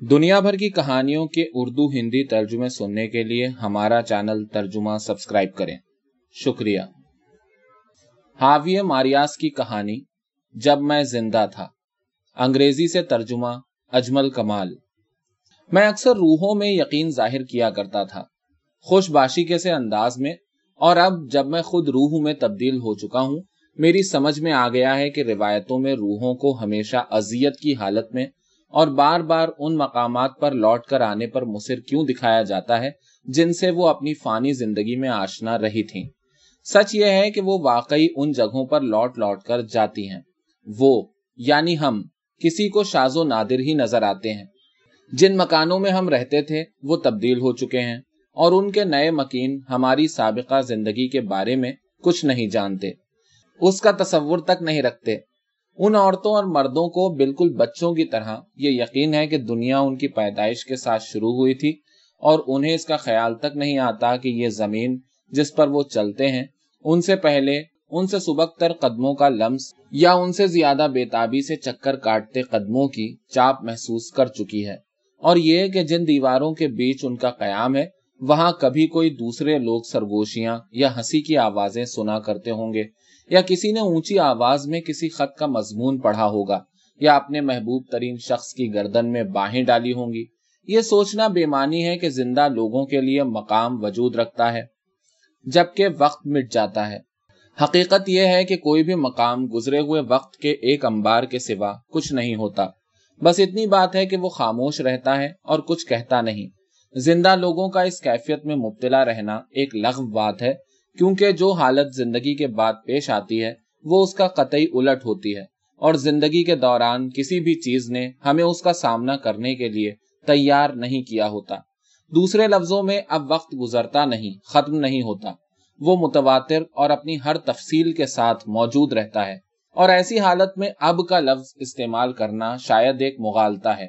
دنیا بھر کی کہانیوں کے اردو ہندی ترجمے سننے کے لیے ہمارا چینل ترجمہ سبسکرائب کریں۔ شکریہ۔ حاوی ماریاس کی کہانی، جب میں زندہ تھا۔ انگریزی سے ترجمہ، اجمل کمال۔ میں اکثر روحوں میں یقین ظاہر کیا کرتا تھا۔ خوش باشی کے سے انداز میں، اور اب جب میں خود روح میں تبدیل ہو چکا ہوں، میری سمجھ میں آ گیا ہے کہ روایتوں میں روحوں کو ہمیشہ اذیت کی حالت میں اور بار بار ان مقامات پر لوٹ کر آنے پر مصر کیوں دکھایا جاتا ہے جن سے وہ اپنی فانی زندگی میں آشنا رہی تھیں۔ سچ یہ ہے کہ وہ واقعی ان جگہوں پر لوٹ لوٹ کر جاتی ہیں۔ وہ یعنی ہم، کسی کو شاز و نادر ہی نظر آتے ہیں۔ جن مکانوں میں ہم رہتے تھے، وہ تبدیل ہو چکے ہیں۔ اور ان کے نئے مکین ہماری سابقہ زندگی کے بارے میں کچھ نہیں جانتے۔ اس کا تصور تک نہیں رکھتے۔ ان عورتوں اور مردوں کو بالکل بچوں کی طرح یہ یقین ہے کہ دنیا ان کی پیدائش کے ساتھ شروع ہوئی تھی اور انہیں اس کا خیال تک نہیں آتا کہ یہ زمین جس پر وہ چلتے ہیں، ان سے پہلے، ان سے سبک تر قدموں کا لمس یا ان سے زیادہ بےتابی سے چکر کاٹتے قدموں کی چاپ محسوس کر چکی ہے۔ اور یہ کہ جن دیواروں کے بیچ ان کا قیام ہے، وہاں کبھی کوئی دوسرے لوگ سرگوشیاں یا ہنسی کی آوازیں سنا کرتے ہوں گے۔ یا کسی نے اونچی آواز میں کسی خط کا مضمون پڑھا ہوگا، یا اپنے محبوب ترین شخص کی گردن میں باہیں ڈالی ہوں گی۔ یہ سوچنا بے معنی ہے کہ زندہ لوگوں کے لیے مقام وجود رکھتا ہے، جبکہ وقت مٹ جاتا ہے۔ حقیقت یہ ہے کہ کوئی بھی مقام گزرے ہوئے وقت کے ایک امبار کے سوا کچھ نہیں ہوتا۔ بس اتنی بات ہے کہ وہ خاموش رہتا ہے اور کچھ کہتا نہیں۔ زندہ لوگوں کا اس کیفیت میں مبتلا رہنا ایک لغو بات ہے۔ کیونکہ جو حالت زندگی کے بعد پیش آتی ہے، وہ اس کا قطعی الٹ ہوتی ہے۔ اور زندگی کے دوران کسی بھی چیز نے ہمیں اس کا سامنا کرنے کے لیے تیار نہیں کیا ہوتا۔ دوسرے لفظوں میں اب وقت گزرتا نہیں، ختم نہیں ہوتا۔ وہ متواتر اور اپنی ہر تفصیل کے ساتھ موجود رہتا ہے۔ اور ایسی حالت میں اب کا لفظ استعمال کرنا شاید ایک مغالتا ہے۔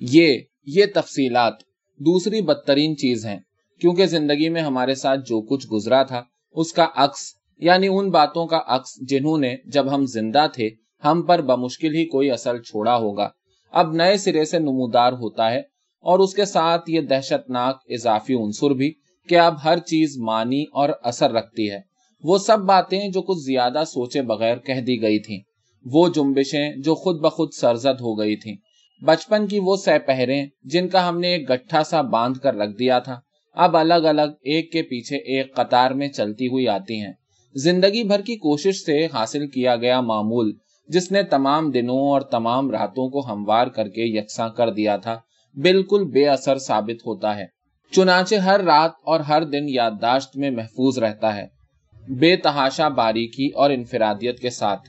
یہ یہ تفصیلات دوسری بدترین چیز ہیں۔ کیونکہ زندگی میں ہمارے ساتھ جو کچھ گزرا تھا اس کا عکس یعنی ان باتوں کا عکس جنہوں نے جب ہم زندہ تھے، ہم پر بمشکل ہی کوئی اثر چھوڑا ہوگا۔ اب نئے سرے سے نمودار ہوتا ہے، اور اس کے ساتھ یہ دہشت ناک اضافی عنصر بھی کہ اب ہر چیز مانی اور اثر رکھتی ہے۔ وہ سب باتیں جو کچھ زیادہ سوچے بغیر کہہ دی گئی تھیں۔ وہ جنبشیں جو خود بخود سرزد ہو گئی تھیں۔ بچپن کی وہ سہ پہریں جن کا ہم نے ایک گٹھا سا باندھ کر رکھ دیا تھا۔ اب الگ الگ ایک کے پیچھے ایک قطار میں چلتی ہوئی آتی ہیں۔ زندگی بھر کی کوشش سے حاصل کیا گیا معمول، جس نے تمام دنوں اور تمام راتوں کو ہموار کر کے یکساں کر دیا تھا، بالکل بے اثر ثابت ہوتا ہے۔ چنانچہ ہر رات اور ہر دن یادداشت میں محفوظ رہتا ہے۔ بے تحاشا باریکی اور انفرادیت کے ساتھ۔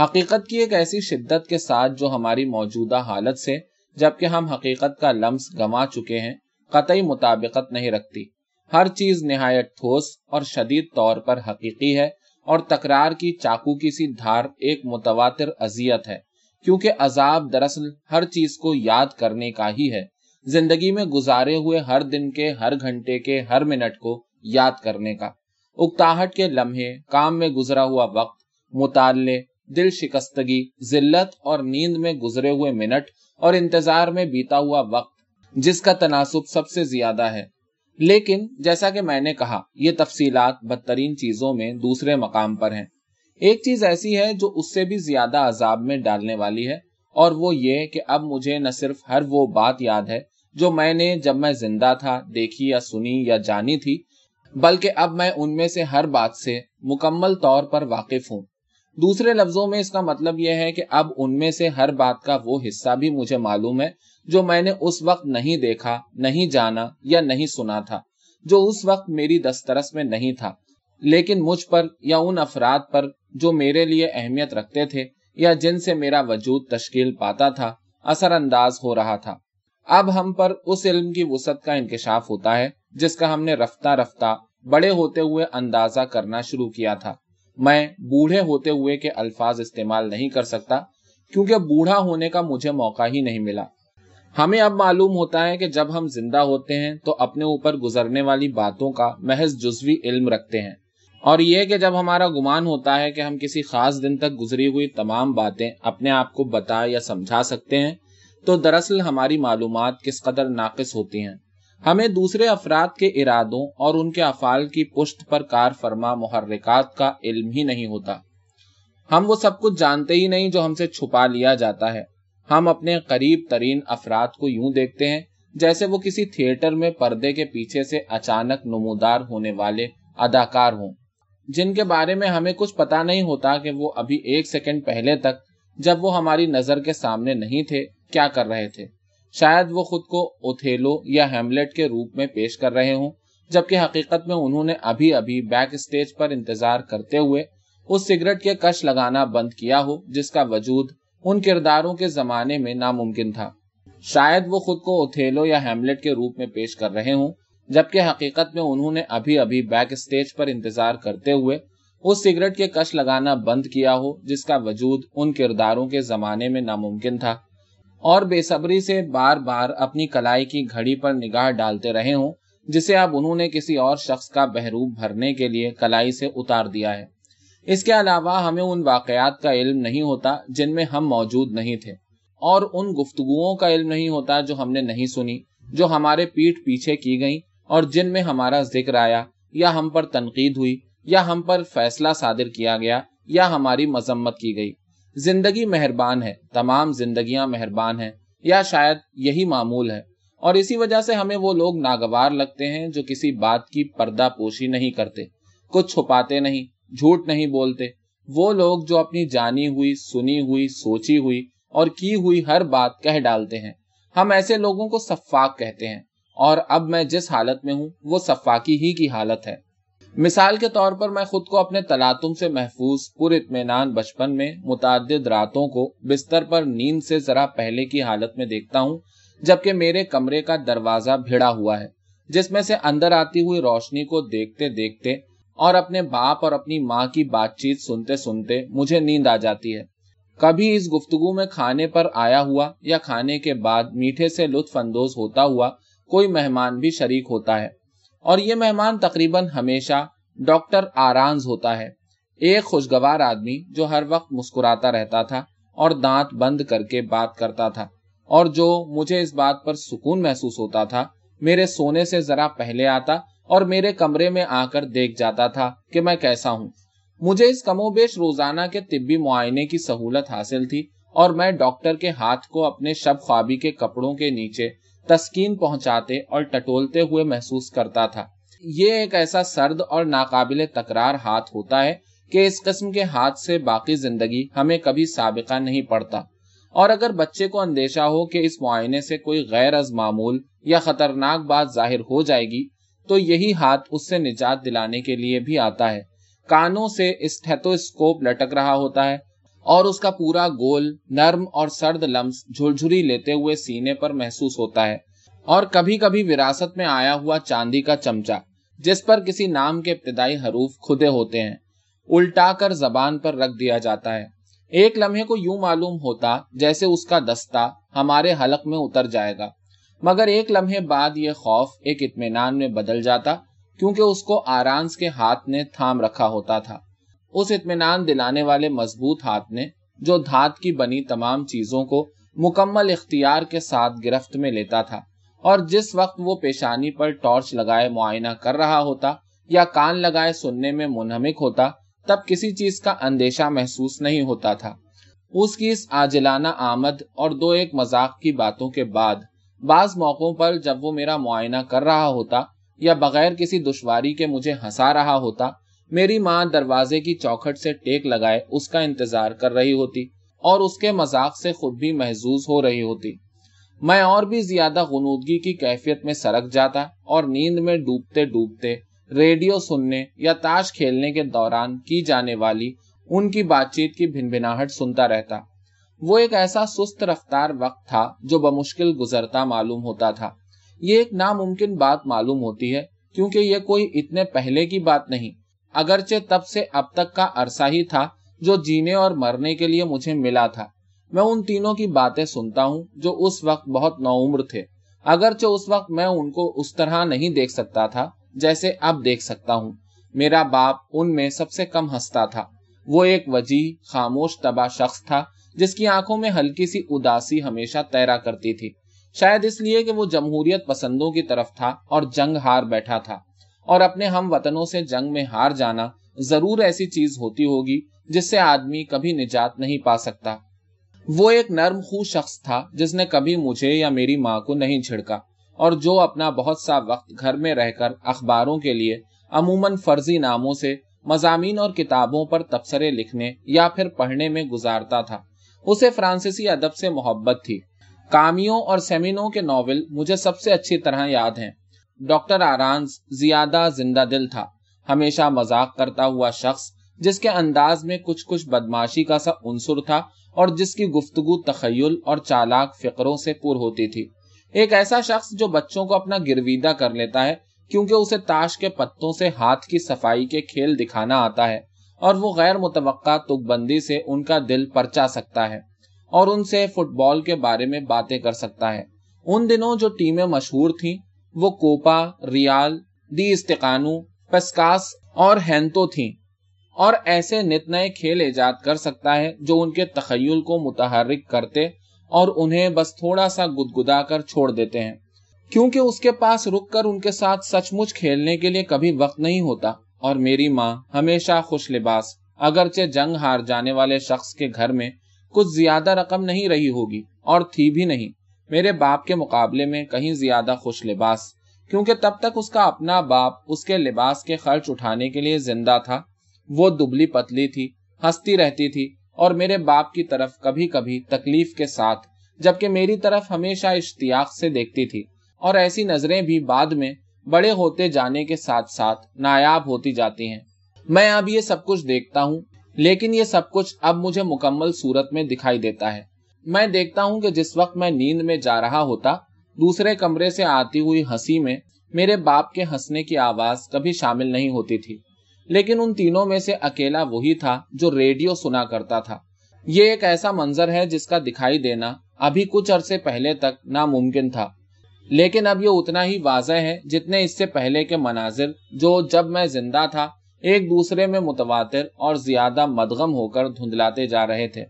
حقیقت کی ایک ایسی شدت کے ساتھ جو ہماری موجودہ حالت سے، جبکہ ہم حقیقت کا لمس گما چکے ہیں قطعی مطابقت نہیں رکھتی۔ ہر چیز نہایت ٹھوس اور شدید طور پر حقیقی ہے اور تکرار کی چاقو کی سی دھار ایک متواتر اذیت ہے، کیونکہ عذاب دراصل ہر چیز کو یاد کرنے کا ہی ہے۔ زندگی میں گزارے ہوئے ہر دن کے، ہر گھنٹے کے، ہر منٹ کو یاد کرنے کا۔ اکتاہٹ کے لمحے، کام میں گزرا ہوا وقت، مطالعے، دل شکستگی، ذلت اور نیند میں گزرے ہوئے منٹ اور انتظار میں بیتا ہوا وقت جس کا تناسب سب سے زیادہ ہے۔ لیکن جیسا کہ میں نے کہا، یہ تفصیلات بدترین چیزوں میں دوسرے مقام پر ہیں۔ ایک چیز ایسی ہے جو اس سے بھی زیادہ عذاب میں ڈالنے والی ہے، اور وہ یہ کہ اب مجھے نہ صرف ہر وہ بات یاد ہے جو میں نے جب میں زندہ تھا، دیکھی یا سنی یا جانی تھی، بلکہ اب میں ان میں سے ہر بات سے مکمل طور پر واقف ہوں۔ دوسرے لفظوں میں اس کا مطلب یہ ہے کہ اب ان میں سے ہر بات کا وہ حصہ بھی مجھے معلوم ہے جو میں نے اس وقت نہیں دیکھا، نہیں جانا یا نہیں سنا تھا، جو اس وقت میری دسترس میں نہیں تھا، لیکن مجھ پر یا ان افراد پر جو میرے لیے اہمیت رکھتے تھے یا جن سے میرا وجود تشکیل پاتا تھا، اثر انداز ہو رہا تھا۔ اب ہم پر اس علم کی وسعت کا انکشاف ہوتا ہے، جس کا ہم نے رفتہ رفتہ بڑے ہوتے ہوئے اندازہ کرنا شروع کیا تھا۔ میں بوڑھے ہوتے ہوئے کے الفاظ استعمال نہیں کر سکتا، کیونکہ بوڑھا ہونے کا مجھے موقع ہی نہیں ملا۔ ہمیں اب معلوم ہوتا ہے کہ جب ہم زندہ ہوتے ہیں تو اپنے اوپر گزرنے والی باتوں کا محض جزوی علم رکھتے ہیں۔ اور یہ کہ جب ہمارا گمان ہوتا ہے کہ ہم کسی خاص دن تک گزری ہوئی تمام باتیں اپنے آپ کو بتا یا سمجھا سکتے ہیں، تو دراصل ہماری معلومات کس قدر ناقص ہوتی ہیں۔ ہمیں دوسرے افراد کے ارادوں اور ان کے افعال کی پشت پر کار فرما محرکات کا علم ہی نہیں ہوتا۔ ہم وہ سب کچھ جانتے ہی نہیں جو ہم سے چھپا لیا جاتا ہے۔ ہم اپنے قریب ترین افراد کو یوں دیکھتے ہیں جیسے وہ کسی تھیٹر میں پردے کے پیچھے سے اچانک نمودار ہونے والے اداکار ہوں۔ جن کے بارے میں ہمیں کچھ پتا نہیں ہوتا کہ وہ ابھی ایک سیکنڈ پہلے تک جب وہ ہماری نظر کے سامنے نہیں تھے، کیا کر رہے تھے؟ شاید وہ خود کو اوتھیلو یا ہیملٹ کے روپ میں پیش کر رہے ہوں، جبکہ حقیقت میں انہوں نے ابھی ابھی بیک اسٹیج پر انتظار کرتے ہوئے اس سگریٹ کے کش لگانا بند کیا ہو، جس کا وجود ان کرداروں کے زمانے میں ناممکن تھا۔ شاید وہ خود کو اوتھیلو یا ہیملٹ کے روپ میں پیش کر رہے ہوں، جبکہ حقیقت میں انہوں نے ابھی ابھی بیک اسٹیج پر انتظار کرتے ہوئے اس سگریٹ کے کش لگانا بند کیا ہو، جس کا وجود ان کرداروں کے زمانے میں ناممکن تھا۔ اور بے صبری سے بار بار اپنی کلائی کی گھڑی پر نگاہ ڈالتے رہے ہوں، جسے اب انہوں نے کسی اور شخص کا بحروب بھرنے کے لیے کلائی سے اتار دیا ہے۔ اس کے علاوہ ہمیں ان واقعات کا علم نہیں ہوتا جن میں ہم موجود نہیں تھے اور ان گفتگوؤں کا علم نہیں ہوتا جو ہم نے نہیں سنی، جو ہمارے پیٹ پیچھے کی گئی اور جن میں ہمارا ذکر آیا، یا ہم پر تنقید ہوئی، یا ہم پر فیصلہ صادر کیا گیا، یا ہماری مذمت کی گئی۔ زندگی مہربان ہے، تمام زندگیاں مہربان ہیں، یا شاید یہی معمول ہے۔ اور اسی وجہ سے ہمیں وہ لوگ ناگوار لگتے ہیں جو کسی بات کی پردہ پوشی نہیں کرتے، کچھ چھپاتے نہیں جھوٹ نہیں بولتے۔ وہ لوگ جو اپنی جانی ہوئی، سنی ہوئی، سوچی ہوئی اور کی ہوئی ہر بات کہہ ڈالتے ہیں۔ ہم ایسے لوگوں کو صفاق کہتے ہیں اور اب میں جس حالت میں ہوں، وہ صفاقی ہی کی حالت ہے۔ مثال کے طور پر میں خود کو اپنے تلاتم سے محفوظ، پر اطمینان بچپن میں متعدد راتوں کو بستر پر نیند سے ذرا پہلے کی حالت میں دیکھتا ہوں، جبکہ میرے کمرے کا دروازہ بھیڑا ہوا ہے، جس میں سے اندر آتی ہوئی روشنی کو دیکھتے دیکھتے اور اپنے باپ اور اپنی ماں کی بات چیت سنتے سنتے مجھے نیند آ جاتی ہے۔ کبھی اس گفتگو میں کھانے پر آیا ہوا یا کھانے کے بعد میٹھے سے لطف اندوز ہوتا ہوا کوئی مہمان بھی شریک ہوتا ہے۔ اور یہ مہمان تقریباً ہمیشہ ڈاکٹر آرانز ہوتا ہے۔ ایک خوشگوار آدمی جو ہر وقت مسکراتا رہتا تھا اور دانت بند کر کے بات کرتا تھا۔ اور جو مجھے اس بات پر سکون محسوس ہوتا تھا، میرے سونے سے ذرا پہلے آتا اور میرے کمرے میں آ کر دیکھ جاتا تھا کہ میں کیسا ہوں۔ مجھے اس کم و بیش روزانہ کے طبی معائنے کی سہولت حاصل تھی اور میں ڈاکٹر کے ہاتھ کو اپنے شب خوابی کے کپڑوں کے نیچے تسکین پہنچاتے اور ٹٹولتے ہوئے محسوس کرتا تھا۔ یہ ایک ایسا سرد اور ناقابل تکرار ہاتھ ہوتا ہے کہ اس قسم کے ہاتھ سے باقی زندگی ہمیں کبھی سابقہ نہیں پڑتا۔ اور اگر بچے کو اندیشہ ہو کہ اس معائنے سے کوئی غیر از معمول یا خطرناک بات ظاہر ہو جائے گی تو یہی ہاتھ اس سے نجات دلانے کے لیے بھی آتا ہے۔ کانوں سے اسٹیتوسکوپ لٹک رہا ہوتا ہے اور اس کا پورا گول نرم اور سرد لمس جھرجھری لیتے ہوئے سینے پر محسوس ہوتا ہے اور کبھی کبھی وراثت میں آیا ہوا چاندی کا چمچا، جس پر کسی نام کے ابتدائی حروف کھدے ہوتے ہیں، الٹا کر زبان پر رکھ دیا جاتا ہے۔ ایک لمحے کو یوں معلوم ہوتا جیسے اس کا دستہ ہمارے حلق میں اتر جائے گا۔ مگر ایک لمحے بعد یہ خوف ایک اطمینان میں بدل جاتا کیونکہ اس کو آرانس کے ہاتھ نے تھام رکھا ہوتا تھا۔ اس اطمینان دلانے والے مضبوط ہاتھ نے جو دھات کی بنی تمام چیزوں کو مکمل اختیار کے ساتھ گرفت میں لیتا تھا اور جس وقت وہ پیشانی پر ٹارچ لگائے معائنہ کر رہا ہوتا یا کان لگائے سننے میں منہمک ہوتا تب کسی چیز کا اندیشہ محسوس نہیں ہوتا تھا۔ اس کی اس آجلانہ آمد اور دو ایک مذاق کی باتوں کے بعد بعض موقعوں پر جب وہ میرا معائنہ کر رہا ہوتا یا بغیر کسی دشواری کے مجھے ہنسا رہا ہوتا، میری ماں دروازے کی چوکھٹ سے ٹیک لگائے اس کا انتظار کر رہی ہوتی اور اس کے مذاق سے خود بھی محظوظ ہو رہی ہوتی۔ میں اور بھی زیادہ غنودگی کی کیفیت میں سرک جاتا اور نیند میں ڈوبتے ڈوبتے ریڈیو سننے یا تاش کھیلنے کے دوران کی جانے والی ان کی بات چیت کی بھن بھناہٹ سنتا رہتا۔ وہ ایک ایسا سست رفتار وقت تھا جو بمشکل گزرتا معلوم ہوتا تھا۔ یہ ایک ناممکن بات معلوم ہوتی ہے کیونکہ یہ کوئی اتنے پہلے کی بات نہیں، اگرچہ تب سے اب تک کا عرصہ ہی تھا جو جینے اور مرنے کے لیے مجھے ملا تھا۔ میں ان تینوں کی باتیں سنتا ہوں جو اس وقت بہت نو عمر تھے۔ اگرچہ اس وقت میں ان کو اس طرح نہیں دیکھ سکتا تھا جیسے اب دیکھ سکتا ہوں۔ میرا باپ ان میں سب سے کم ہنستا تھا۔ وہ ایک وجی خاموش، تباہ شخص تھا جس کی آنکھوں میں ہلکی سی اداسی ہمیشہ تیرا کرتی تھی۔ شاید اس لیے کہ وہ جمہوریت پسندوں کی طرف تھا اور جنگ ہار بیٹھا تھا۔ اور اپنے ہم وطنوں سے جنگ میں ہار جانا ضرور ایسی چیز ہوتی ہوگی جس سے آدمی کبھی نجات نہیں پا سکتا۔ وہ ایک نرم خو شخص تھا جس نے کبھی مجھے یا میری ماں کو نہیں چھڑکا۔ اور جو اپنا بہت سا وقت گھر میں رہ کر اخباروں کے لیے، عموماً فرضی ناموں سے، مضامین اور کتابوں پر تبصرے لکھنے یا پھر پڑھنے میں گزارتا تھا۔ اسے فرانسیسی ادب سے محبت تھی۔ کامیوں اور سیمینوں کے ناول مجھے سب سے اچھی طرح یاد ہیں۔ ڈاکٹر آرانز زیادہ زندہ دل تھا۔ ہمیشہ مذاق کرتا ہوا شخص، جس کے انداز میں کچھ کچھ بدماشی کا سا عنصر تھا اور جس کی گفتگو تخیل اور چالاک فکروں سے پور ہوتی تھی۔ ایک ایسا شخص جو بچوں کو اپنا گرویدہ کر لیتا ہے، کیونکہ اسے تاش کے پتوں سے ہاتھ کی صفائی کے کھیل دکھانا آتا ہے۔ اور وہ غیر متوقع تک بندی سے ان کا دل پرچا سکتا ہے اور ان سے فٹ بال کے بارے میں باتیں کر سکتا ہے۔ ان دنوں جو ٹیمیں مشہور تھیں، وہ کوپا، ریال، دی استقانو، پسکاس اور ہینتو تھیں۔ اور ایسے نت نئے کھیل ایجاد کر سکتا ہے جو ان کے تخیل کو متحرک کرتے اور انہیں بس تھوڑا سا گدگدا کر چھوڑ دیتے ہیں۔ کیونکہ اس کے پاس رک کر ان کے ساتھ سچ مچ کھیلنے کے لیے کبھی وقت نہیں ہوتا۔ اور میری ماں ہمیشہ خوش لباس، اگرچہ جنگ ہار جانے والے شخص کے گھر میں کچھ زیادہ رقم نہیں رہی ہوگی اور تھی بھی نہیں۔ میرے باپ کے مقابلے میں کہیں زیادہ خوش لباس، کیونکہ تب تک اس کا اپنا باپ اس کے لباس کے خرچ اٹھانے کے لیے زندہ تھا۔ وہ دبلی پتلی تھی ہنستی رہتی تھی اور میرے باپ کی طرف کبھی کبھی تکلیف کے ساتھ، جبکہ میری طرف ہمیشہ اشتیاق سے دیکھتی تھی۔ اور ایسی نظریں بھی بعد میں بڑے ہوتے جانے کے ساتھ ساتھ نایاب ہوتی جاتی ہیں۔ میں اب یہ سب کچھ دیکھتا ہوں، لیکن یہ سب کچھ اب مجھے مکمل صورت میں دکھائی دیتا ہے۔ میں دیکھتا ہوں کہ جس وقت میں نیند میں جا رہا ہوتا، دوسرے کمرے سے آتی ہوئی ہنسی میں میرے باپ کے ہنسنے کی آواز کبھی شامل نہیں ہوتی تھی۔ لیکن ان تینوں میں سے اکیلا وہی تھا جو ریڈیو سنا کرتا تھا۔ یہ ایک ایسا منظر ہے جس کا دکھائی دینا ابھی کچھ عرصے پہلے تک ناممکن تھا۔ لیکن اب یہ اتنا ہی واضح ہے جتنے اس سے پہلے کے مناظر، جو جب میں زندہ تھا، ایک دوسرے میں متواتر اور زیادہ مدغم ہو کر دھندلاتے جا رہے تھے۔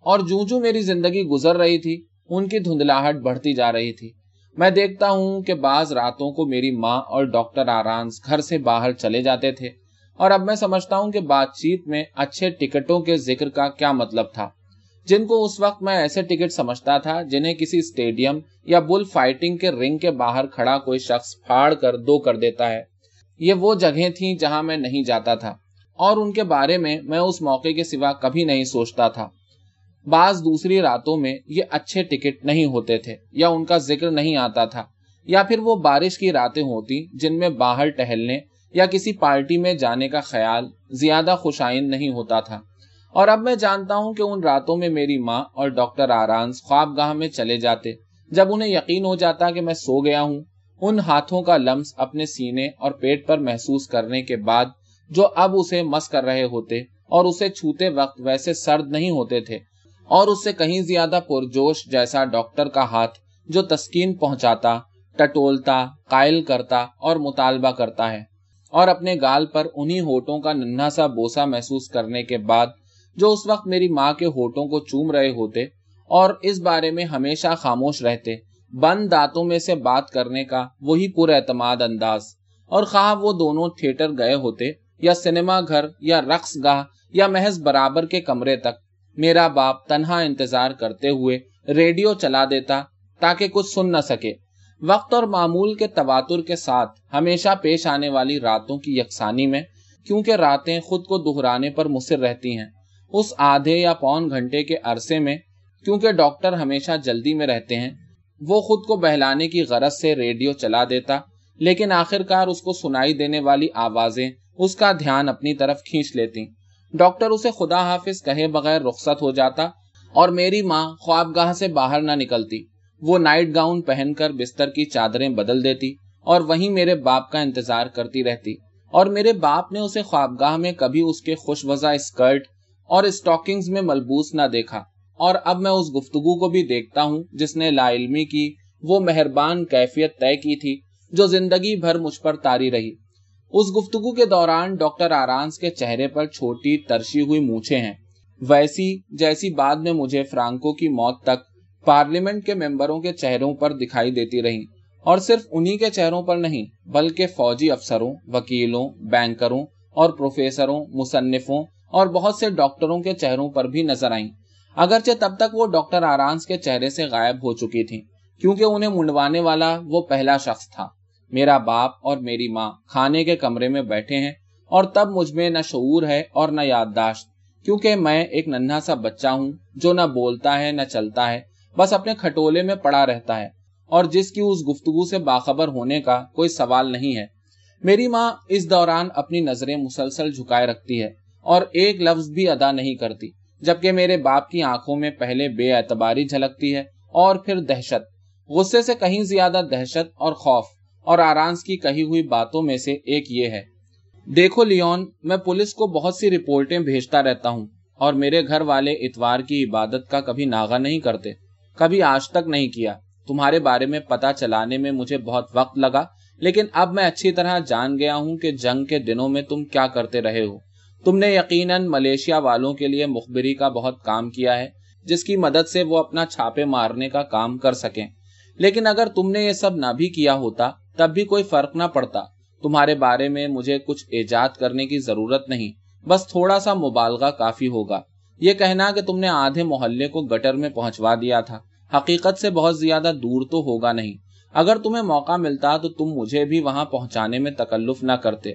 اور جو جو میری زندگی گزر رہی تھی، ان کی دھندلاہٹ بڑھتی جا رہی تھی۔ میں دیکھتا ہوں کہ بعض راتوں کو میری ماں اور ڈاکٹر آرانس گھر سے باہر چلے جاتے تھے۔ اور اب میں سمجھتا ہوں کہ بات چیت میں اچھے ٹکٹوں کے ذکر کا کیا مطلب تھا۔ جن کو اس وقت میں ایسے ٹکٹ سمجھتا تھا جنہیں کسی اسٹیڈیم یا بل فائٹنگ کے رنگ کے باہر کھڑا کوئی شخص پھاڑ کر دو کر دیتا ہے۔ یہ وہ جگہیں تھیں جہاں میں نہیں جاتا تھا۔ اور ان کے بارے میں میں اس موقع کے سوا کبھی نہیں سوچتا تھا۔ بعض دوسری راتوں میں یہ اچھے ٹکٹ نہیں ہوتے تھے یا ان کا ذکر نہیں آتا تھا۔ یا پھر وہ بارش کی راتیں ہوتی جن میں باہر ٹہلنے یا کسی پارٹی میں جانے کا خیال زیادہ خوشائن نہیں ہوتا تھا۔ اور اب میں جانتا ہوں کہ ان راتوں میں میری ماں اور ڈاکٹر آرانس خواب گاہ میں چلے جاتے، جب انہیں یقین ہو جاتا کہ میں سو گیا ہوں، ان ہاتھوں کا لمس اپنے سینے اور پیٹ پر محسوس کرنے کے بعد جو اب اسے مس کر رہے ہوتے اور اسے چھوتے وقت ویسے سرد نہیں ہوتے تھے، اور اس سے کہیں زیادہ پرجوش جیسا ڈاکٹر کا ہاتھ جو تسکین پہنچاتا، ٹٹولتا، قائل کرتا اور مطالبہ کرتا ہے، اور اپنے گال پر انہی ہوٹوں کا ننھا سا بوسا محسوس کرنے کے بعد جو اس وقت میری ماں کے ہوٹوں کو چوم رہے ہوتے اور اس بارے میں ہمیشہ خاموش رہتے، بند دانتوں میں سے بات کرنے کا وہی پر اعتماد انداز۔ اور خواہ وہ دونوں تھیٹر گئے ہوتے، یا سنیما گھر، یا رقص گاہ، یا محض برابر کے کمرے تک، میرا باپ تنہا انتظار کرتے ہوئے ریڈیو چلا دیتا تاکہ کچھ سن نہ سکے۔ وقت اور معمول کے تواتر کے ساتھ ہمیشہ پیش آنے والی راتوں کی یکسانی میں، کیونکہ راتیں خود کو دہرانے پر مصر رہتی ہیں۔ اس آدھے یا پون گھنٹے کے عرصے میں، کیونکہ ڈاکٹر ہمیشہ جلدی میں رہتے ہیں، وہ خود کو بہلانے کی غرض سے ریڈیو چلا دیتا، لیکن آخر کار اس کو سنائی دینے والی آوازیں اس کا دھیان اپنی طرف کھینچ لیتی۔ ڈاکٹر اسے خدا حافظ کہے بغیر رخصت ہو جاتا اور میری ماں خواب گاہ سے باہر نہ نکلتی۔ وہ نائٹ گاؤن پہن کر بستر کی چادریں بدل دیتی اور وہیں میرے باپ کا انتظار کرتی رہتی۔ اور میرے باپ نے اسے خوابگاہ میں کبھی اس کے خوش وزا اسکرٹ اور اسٹاکنگز میں ملبوس نہ دیکھا۔ اور اب میں اس گفتگو کو بھی دیکھتا ہوں جس نے لا علمی کی وہ مہربان کیفیت طے کی تھی جو زندگی بھر مجھ پر تاری رہی۔ اس گفتگو کے دوران ڈاکٹر آرانس کے چہرے پر چھوٹی ترشی ہوئی مونچھے ہیں۔ ویسی جیسی بعد میں مجھے فرانکو کی موت تک پارلیمنٹ کے ممبروں کے چہروں پر دکھائی دیتی رہی۔ اور صرف انہی کے چہروں پر نہیں، بلکہ فوجی افسروں، وکیلوں، بینکروں اور پروفیسروں، مصنفوں اور بہت سے ڈاکٹروں کے چہروں پر بھی نظر آئیں۔ اگرچہ تب تک وہ ڈاکٹر آرانس کے چہرے سے غائب ہو چکی تھی کیونکہ انہیں منڈوانے والا وہ پہلا شخص تھا۔ میرا باپ اور میری ماں کھانے کے کمرے میں بیٹھے ہیں اور تب مجھ میں نہ شعور ہے اور نہ یادداشت، کیونکہ میں ایک ننھا سا بچہ ہوں جو نہ بولتا ہے، نہ چلتا ہے، بس اپنے کھٹولے میں پڑا رہتا ہے۔ اور جس کی اس گفتگو سے باخبر ہونے کا کوئی سوال نہیں ہے۔ میری ماں اس دوران اپنی نظریں مسلسل جھکائے رکھتی ہے۔ اور ایک لفظ بھی ادا نہیں کرتی، جبکہ میرے باپ کی آنکھوں میں پہلے بے اعتباری جھلکتی ہے اور پھر دہشت۔ غصے سے کہیں زیادہ دہشت اور خوف اور آرانس کی کہی ہوئی باتوں میں سے ایک یہ ہے۔ دیکھو لیون، میں پولیس کو بہت سی رپورٹیں بھیجتا رہتا ہوں اور میرے گھر والے اتوار کی عبادت کا کبھی ناغا نہیں کرتے۔ کبھی آج تک نہیں کیا۔ تمہارے بارے میں پتا چلانے میں مجھے بہت وقت لگا، لیکن اب میں اچھی طرح جان گیا ہوں کہ جنگ کے دنوں میں تم کیا کرتے رہے ہو۔ تم نے یقیناً ملیشیا والوں کے لیے مخبری کا بہت کام کیا ہے، جس کی مدد سے وہ اپنا چھاپے مارنے کا کام کر سکیں۔ لیکن اگر تم نے یہ سب نہ بھی کیا ہوتا، تب بھی کوئی فرق نہ پڑتا۔ تمہارے بارے میں مجھے کچھ ایجاد کرنے کی ضرورت نہیں۔ بس تھوڑا سا مبالغہ کافی ہوگا۔ یہ کہنا کہ تم نے آدھے محلے کو گٹر میں پہنچوا دیا تھا، حقیقت سے بہت زیادہ دور تو ہوگا نہیں۔ اگر تمہیں موقع ملتا تو تم مجھے بھی وہاں پہنچانے میں تکلف نہ کرتے۔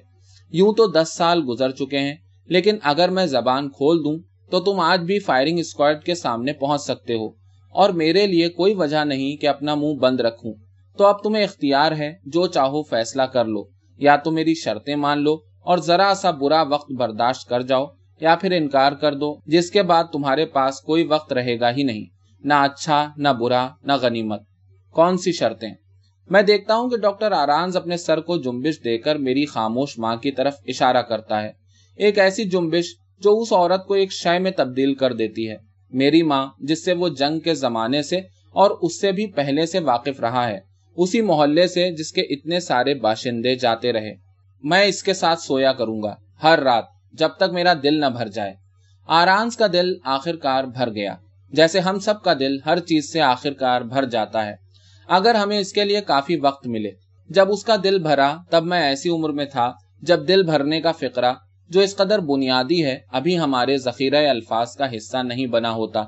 یوں تو دس سال گزر چکے ہیں۔ لیکن اگر میں زبان کھول دوں تو تم آج بھی فائرنگ اسکواڈ کے سامنے پہنچ سکتے ہو۔ اور میرے لیے کوئی وجہ نہیں کہ اپنا منہ بند رکھوں۔ تو اب تمہیں اختیار ہے جو چاہو فیصلہ کر لو۔ یا تو میری شرطیں مان لو اور ذرا سا برا وقت برداشت کر جاؤ، یا پھر انکار کر دو، جس کے بعد تمہارے پاس کوئی وقت رہے گا ہی نہیں۔ نہ اچھا نہ برا، نہ غنیمت۔ کون سی شرطیں؟ میں دیکھتا ہوں کہ ڈاکٹر آرانز اپنے سر کو جنبش دے کر میری خاموش ماں کی طرف اشارہ کرتا ہے۔ ایک ایسی جنبش جو اس عورت کو ایک شے میں تبدیل کر دیتی ہے۔ میری ماں، جس سے وہ جنگ کے زمانے سے اور اس سے بھی پہلے سے واقف رہا ہے، اسی محلے سے جس کے اتنے سارے باشندے جاتے رہے۔ میں اس کے ساتھ سویا کروں گا۔ ہر رات جب تک میرا دل نہ بھر جائے۔ آرانس کا دل آخر کار بھر گیا۔ جیسے ہم سب کا دل ہر چیز سے آخر کار بھر جاتا ہے۔ اگر ہمیں اس کے لیے کافی وقت ملے، جب اس کا دل بھرا، تب میں ایسی عمر میں تھا جب دل بھرنے کا فکرہ جو اس قدر بنیادی ہے، ابھی ہمارے ذخیرہ الفاظ کا حصہ نہیں بنا ہوتا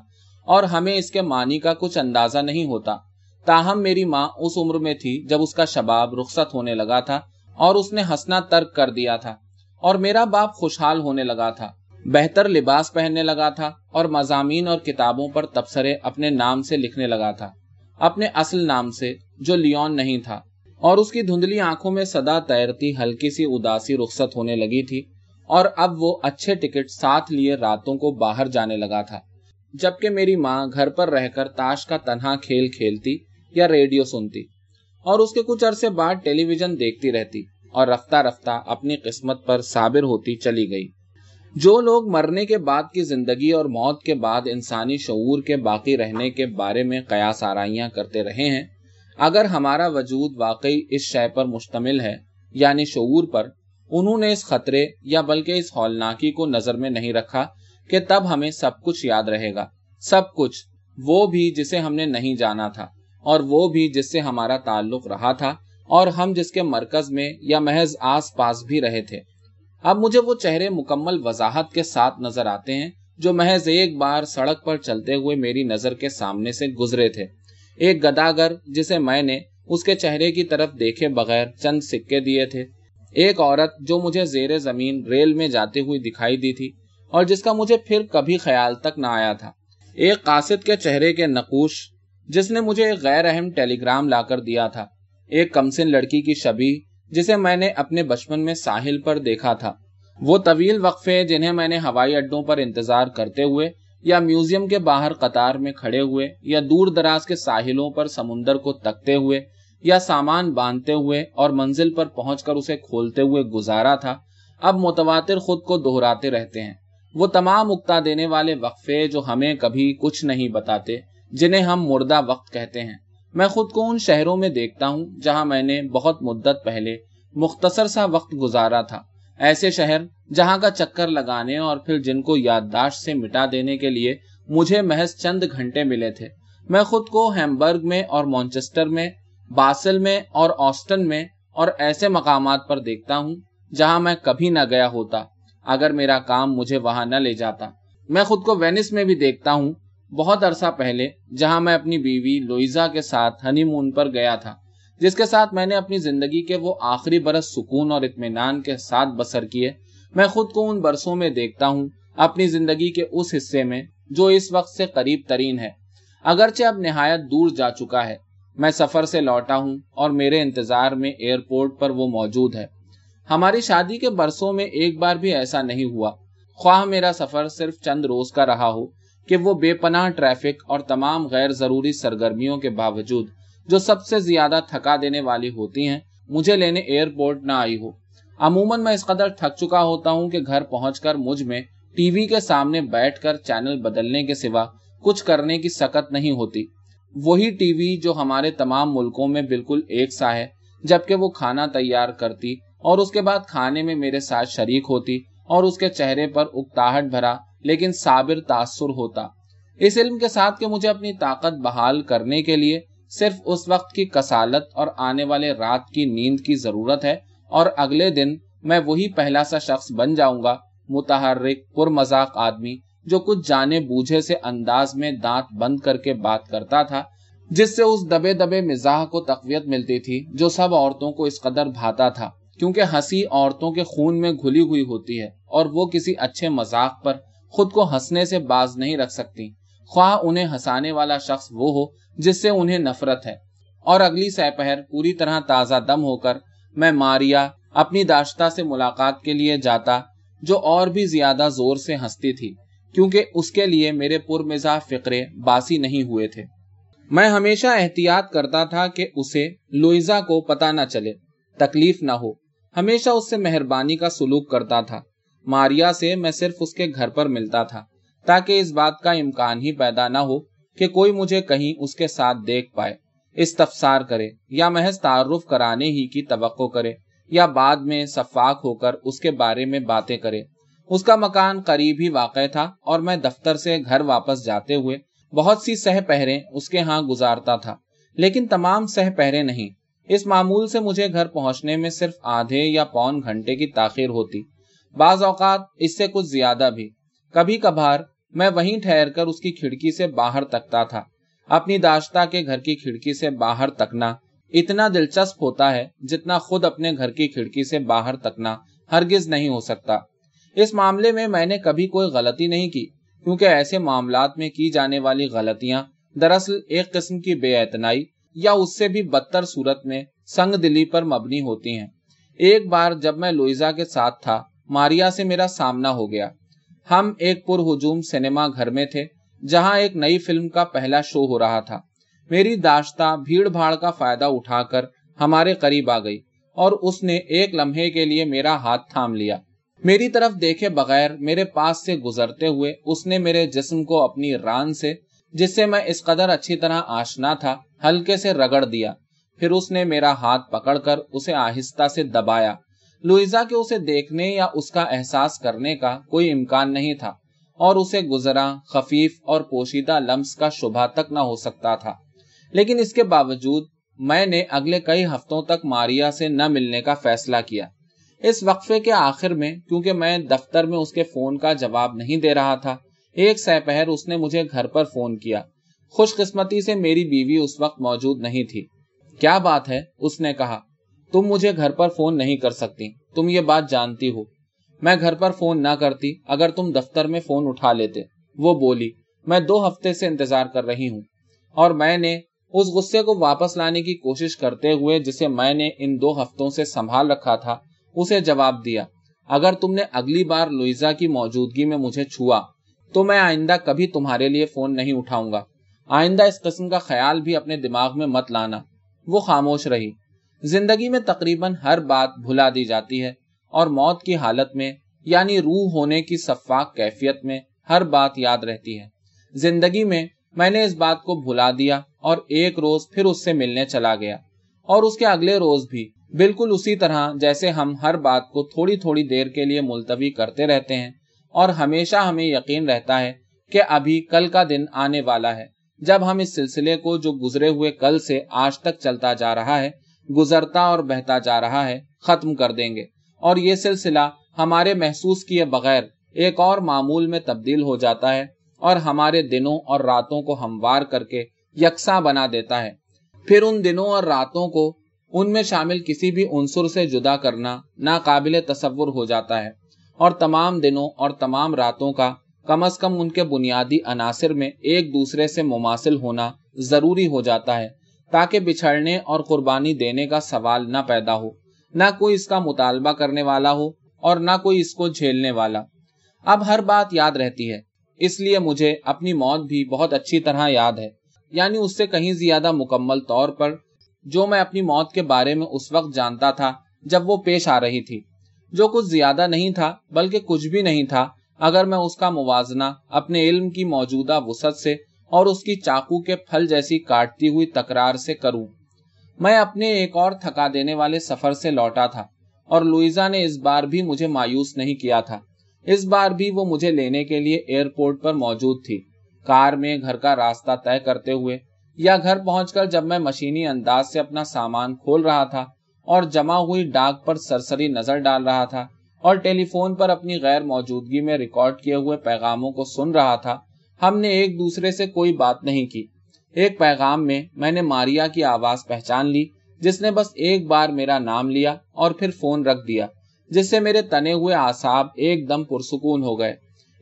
اور ہمیں اس کے معنی کا کچھ اندازہ نہیں ہوتا۔ تاہم، میری ماں اس عمر میں تھی جب اس کا شباب رخصت ہونے لگا تھا اور اس نے ہنسنا ترک کر دیا تھا اور میرا باپ خوشحال ہونے لگا تھا۔ بہتر لباس پہننے لگا تھا اور مضامین اور کتابوں پر تبصرے اپنے نام سے لکھنے لگا تھا۔ اپنے اصل نام سے، جو لیون نہیں تھا۔ اور اس کی دھندلی آنکھوں میں سدا تیرتی ہلکی سی اداسی رخصت ہونے لگی تھی۔ اور اب وہ اچھے ٹکٹ ساتھ لیے راتوں کو باہر جانے لگا تھا۔ جبکہ میری ماں گھر پر رہ کر تاش کا تنہا کھیل کھیلتی یا ریڈیو سنتی اور اس کے کچھ عرصے بعد ٹیلی ویژن دیکھتی رہتی اور رفتہ رفتہ اپنی قسمت پر صابر ہوتی چلی گئی۔ جو لوگ مرنے کے بعد کی زندگی اور موت کے بعد انسانی شعور کے باقی رہنے کے بارے میں قیاس آرائیاں کرتے رہے ہیں، اگر ہمارا وجود واقعی اس شے پر مشتمل ہے یعنی شعور پر انہوں نے اس خطرے یا بلکہ اس ہولناکی کو نظر میں نہیں رکھا کہ تب ہمیں سب کچھ یاد رہے گا۔ سب کچھ، وہ بھی جسے ہم نے نہیں جانا تھا، اور وہ بھی جس سے ہمارا تعلق رہا تھا، اور ہم جس کے مرکز میں یا محض آس پاس بھی رہے تھے۔ اب مجھے وہ چہرے مکمل وضاحت کے ساتھ نظر آتے ہیں جو محض ایک بار سڑک پر چلتے ہوئے میری نظر کے سامنے سے گزرے تھے۔ ایک گداگر جسے میں نے اس کے چہرے کی طرف دیکھے بغیر چند سکے دیے تھے۔ ایک عورت جو مجھے زیر زمین ریل میں جاتے ہوئی دکھائی دی تھی اور جس کا مجھے پھر کبھی خیال تک نہ آیا تھا۔ ایک قاصد کے چہرے کے نقوش، جس نے مجھے ایک غیر اہم ٹیلی گرام لا کر دیا تھا۔ ایک کمسن لڑکی کی شبی، جسے میں نے اپنے بچپن میں ساحل پر دیکھا تھا۔ وہ طویل وقفے جنہیں میں نے ہوائی اڈوں پر انتظار کرتے ہوئے یا میوزیم کے باہر قطار میں کھڑے ہوئے یا دور دراز کے ساحلوں پر سمندر کو تکتے ہوئے یا سامان باندھتے ہوئے اور منزل پر پہنچ کر اسے کھولتے ہوئے گزارا تھا، اب متواتر خود کو دہراتے رہتے ہیں۔ وہ تمام اکتا دینے والے وقفے جو ہمیں کبھی کچھ نہیں بتاتے، جنہیں ہم مردہ وقت کہتے ہیں۔ میں خود کو ان شہروں میں دیکھتا ہوں جہاں میں نے بہت مدت پہلے مختصر سا وقت گزارا تھا۔ ایسے شہر جہاں کا چکر لگانے اور پھر جن کو یادداشت سے مٹا دینے کے لیے مجھے محض چند گھنٹے ملے تھے۔ میں خود کو ہیمبرگ میں اور مانچسٹر میں باسل میں اور آسٹن میں اور ایسے مقامات پر دیکھتا ہوں جہاں میں کبھی نہ گیا ہوتا، اگر میرا کام مجھے وہاں نہ لے جاتا۔ میں خود کو وینس میں بھی دیکھتا ہوں بہت عرصہ پہلے جہاں میں اپنی بیوی لوئزا کے ساتھ ہنی مون پر گیا تھا، جس کے ساتھ میں نے اپنی زندگی کے وہ آخری برس سکون اور اطمینان کے ساتھ بسر کیے۔ میں خود کو ان برسوں میں دیکھتا ہوں اپنی زندگی کے اس حصے میں جو اس وقت سے قریب ترین ہے۔ اگرچہ اب نہایت دور جا چکا ہے میں سفر سے لوٹا ہوں اور میرے انتظار میں ایئرپورٹ پر وہ موجود ہے۔ ہماری شادی کے برسوں میں ایک بار بھی ایسا نہیں ہوا۔ خواہ میرا سفر صرف چند روز کا رہا ہو کہ وہ بے پناہ ٹریفک اور تمام غیر ضروری سرگرمیوں کے باوجود جو سب سے زیادہ تھکا دینے والی ہوتی ہیں، مجھے لینے ایئرپورٹ نہ آئی ہو۔ عموماً میں اس قدر تھک چکا ہوتا ہوں کہ گھر پہنچ کر مجھ میں ٹی وی کے سامنے بیٹھ کر چینل بدلنے کے سوا کچھ کرنے کی سکت نہیں ہوتی۔ وہی ٹی وی جو ہمارے تمام ملکوں میں بالکل ایک سا ہے، جبکہ وہ کھانا تیار کرتی اور اس کے بعد کھانے میں میرے ساتھ شریک ہوتی اور اس کے چہرے پر اکتاہٹ بھرا، لیکن صابر تاثر ہوتا۔ اس علم کے ساتھ کہ مجھے اپنی طاقت بحال کرنے کے لیے صرف اس وقت کی کسالت اور آنے والے رات کی نیند کی ضرورت ہے اور اگلے دن میں وہی پہلا سا شخص بن جاؤں گا، متحرک پر مذاق آدمی۔ جو کچھ جانے بوجھے سے انداز میں دانت بند کر کے بات کرتا تھا، جس سے اس دبے دبے مزاح کو تقویت ملتی تھی، جو سب عورتوں کو اس قدر بھاتا تھا، کیونکہ ہنسی عورتوں کے خون میں گھلی ہوئی ہوتی ہے اور وہ کسی اچھے مذاق پر خود کو ہنسنے سے باز نہیں رکھ سکتی۔ خواہ انہیں ہنسانے والا شخص وہ ہو جس سے انہیں نفرت ہے۔ اور اگلی سپہر پوری طرح تازہ دم ہو کر میں ماریا اپنی داشتہ سے ملاقات کے لیے جاتا، جو اور بھی زیادہ زور سے ہنستی تھی۔ کیونکہ اس کے لیے میرے پر مزاح فکرے باسی نہیں ہوئے تھے۔ میں ہمیشہ احتیاط کرتا تھا کہ اسے لوئزا کو پتا نہ چلے، تکلیف نہ ہو۔ ہمیشہ اس سے مہربانی کا سلوک کرتا تھا۔ ماریا سے میں صرف اس کے گھر پر ملتا تھا، تاکہ اس بات کا امکان ہی پیدا نہ ہو کہ کوئی مجھے کہیں اس کے ساتھ دیکھ پائے۔ استفسار کرے یا محض تعارف کرانے ہی کی توقع کرے یا بعد میں صفاق ہو کر اس کے بارے میں باتیں کرے۔ اس کا مکان قریب ہی واقع تھا اور میں دفتر سے گھر واپس جاتے ہوئے بہت سی سہ پہرے اس کے ہاں گزارتا تھا، لیکن تمام سہ پہرے نہیں۔ اس معمول سے مجھے گھر پہنچنے میں صرف آدھے یا پون گھنٹے کی تاخیر ہوتی۔ بعض اوقات اس سے کچھ زیادہ بھی۔ کبھی کبھار میں وہیں ٹھہر کر اس کی کھڑکی سے باہر تکتا تھا۔ اپنی داشتہ کے گھر کی کھڑکی سے باہر تکنا اتنا دلچسپ ہوتا ہے جتنا خود اپنے گھر کی کھڑکی سے باہر تکنا ہرگز نہیں ہو سکتا۔ اس معاملے میں میں نے کبھی کوئی غلطی نہیں کی، کیونکہ ایسے معاملات میں کی جانے والی غلطیاں دراصل ایک قسم کی بے اعتنائی یا اس سے بھی بدتر صورت میں سنگ دلی پر مبنی ہوتی ہیں۔ ایک بار جب میں لوئزا کے ساتھ تھا، ماریا سے میرا سامنا ہو گیا۔ ہم ایک پر ہجوم سنیما گھر میں تھے، جہاں ایک نئی فلم کا پہلا شو ہو رہا تھا۔ میری داشتہ بھیڑ بھاڑ کا فائدہ اٹھا کر ہمارے قریب آ گئی اور اس نے ایک لمحے کے لیے میرا ہاتھ تھام لیا۔ میری طرف دیکھے بغیر میرے پاس سے گزرتے ہوئے اس نے میرے جسم کو اپنی ران سے، جس سے میں اس قدر اچھی طرح آشنا تھا، ہلکے سے رگڑ دیا۔ پھر اس نے میرا ہاتھ پکڑ کر اسے آہستہ سے دبایا۔ لوئزا کے اسے دیکھنے یا اس کا احساس کرنے کا کوئی امکان نہیں تھا، اور اسے گزرا، خفیف اور پوشیدہ لمس کا شبہ تک نہ ہو سکتا تھا۔ لیکن اس کے باوجود میں نے اگلے کئی ہفتوں تک ماریا سے نہ ملنے کا فیصلہ کیا۔ اس وقفے کے آخر میں، کیونکہ میں دفتر میں اس کے فون کا جواب نہیں دے رہا تھا، ایک سہ پہر اس نے مجھے گھر پر فون کیا۔ خوش قسمتی سے میری بیوی اس وقت موجود نہیں تھی۔ کیا بات ہے؟ اس نے کہا۔ تم مجھے گھر پر فون نہیں کر سکتی، تم یہ بات جانتی ہو۔ میں گھر پر فون نہ کرتی، اگر تم دفتر میں فون اٹھا لیتے۔ وہ بولی، میں دو ہفتے سے انتظار کر رہی ہوں۔ اور میں نے اس غصے کو واپس لانے کی کوشش کرتے ہوئے، جسے میں نے ان دو ہفتوں سے سنبھال رکھا تھا اسے جواب دیا، اگر تم نے اگلی بار لوئزا کی موجودگی میں مجھے چھوا، تو میں آئندہ کبھی تمہارے لیے فون نہیں اٹھاؤں گا۔ آئندہ اس قسم کا خیال بھی اپنے دماغ میں مت لانا۔ وہ خاموش رہی۔ زندگی میں تقریباً ہر بات بھلا دی جاتی ہے اور موت کی حالت میں یعنی روح ہونے کی صفاق کیفیت میں، ہر بات یاد رہتی ہے۔ زندگی میں میں نے اس بات کو بھلا دیا اور ایک روز پھر اس سے ملنے چلا گیا اور اس کے اگلے روز بھی۔ بالکل اسی طرح جیسے ہم ہر بات کو تھوڑی تھوڑی دیر کے لیے ملتوی کرتے رہتے ہیں، اور ہمیشہ ہمیں یقین رہتا ہے کہ ابھی کل کا دن آنے والا ہے۔ جب ہم اس سلسلے کو جو گزرے ہوئے کل سے آج تک چلتا جا رہا ہے، گزرتا اور بہتا جا رہا ہے، ختم کر دیں گے۔ اور یہ سلسلہ ہمارے محسوس کیے بغیر ایک اور معمول میں تبدیل ہو جاتا ہے اور ہمارے دنوں اور راتوں کو ہموار کر کے یکساں بنا دیتا ہے۔ پھر ان دنوں اور راتوں کو ان میں شامل کسی بھی عنصر سے جدا کرنا ناقابل تصور ہو جاتا ہے اور تمام دنوں اور تمام راتوں کا کم از کم ان کے بنیادی عناصر میں ایک دوسرے سے مماثل ہونا ضروری ہو جاتا ہے تاکہ بچھڑنے اور قربانی دینے کا سوال نہ پیدا ہو، نہ کوئی اس کا مطالبہ کرنے والا ہو اور نہ کوئی اس کو جھیلنے والا۔ اب ہر بات یاد رہتی ہے، اس لیے مجھے اپنی موت بھی بہت اچھی طرح یاد ہے یعنی اس سے کہیں زیادہ مکمل طور پر جو میں اپنی موت کے بارے میں اس وقت جانتا تھا جب وہ پیش آ رہی تھی۔ جو کچھ زیادہ نہیں تھا، بلکہ کچھ بھی نہیں تھا، اگر میں اس کا موازنہ اپنے علم کی موجودہ وسعت سے اور اس کی چاقو کے پھل جیسی کاٹتی ہوئی تکرار سے کروں۔ میں اپنے ایک اور تھکا دینے والے سفر سے لوٹا تھا اور لوئزا نے اس بار بھی مجھے مایوس نہیں کیا تھا۔ اس بار بھی وہ مجھے لینے کے لیے ایئرپورٹ پر موجود تھی۔ کار میں گھر کا راستہ طے کرتے ہوئے یا گھر پہنچ کر جب میں مشینی انداز سے اپنا سامان کھول رہا تھا اور جمع ہوئی ڈاک پر سرسری نظر ڈال رہا تھا اور ٹیلی فون پر اپنی غیر موجودگی میں ریکارڈ کیے ہوئے پیغاموں کو سن رہا تھا، ہم نے ایک دوسرے سے کوئی بات نہیں کی۔ ایک پیغام میں میں نے ماریا کی آواز پہچان لی، جس نے بس ایک بار میرا نام لیا اور پھر فون رکھ دیا، جس سے میرے تنے ہوئے آساب ایک دم پرسکون ہو گئے۔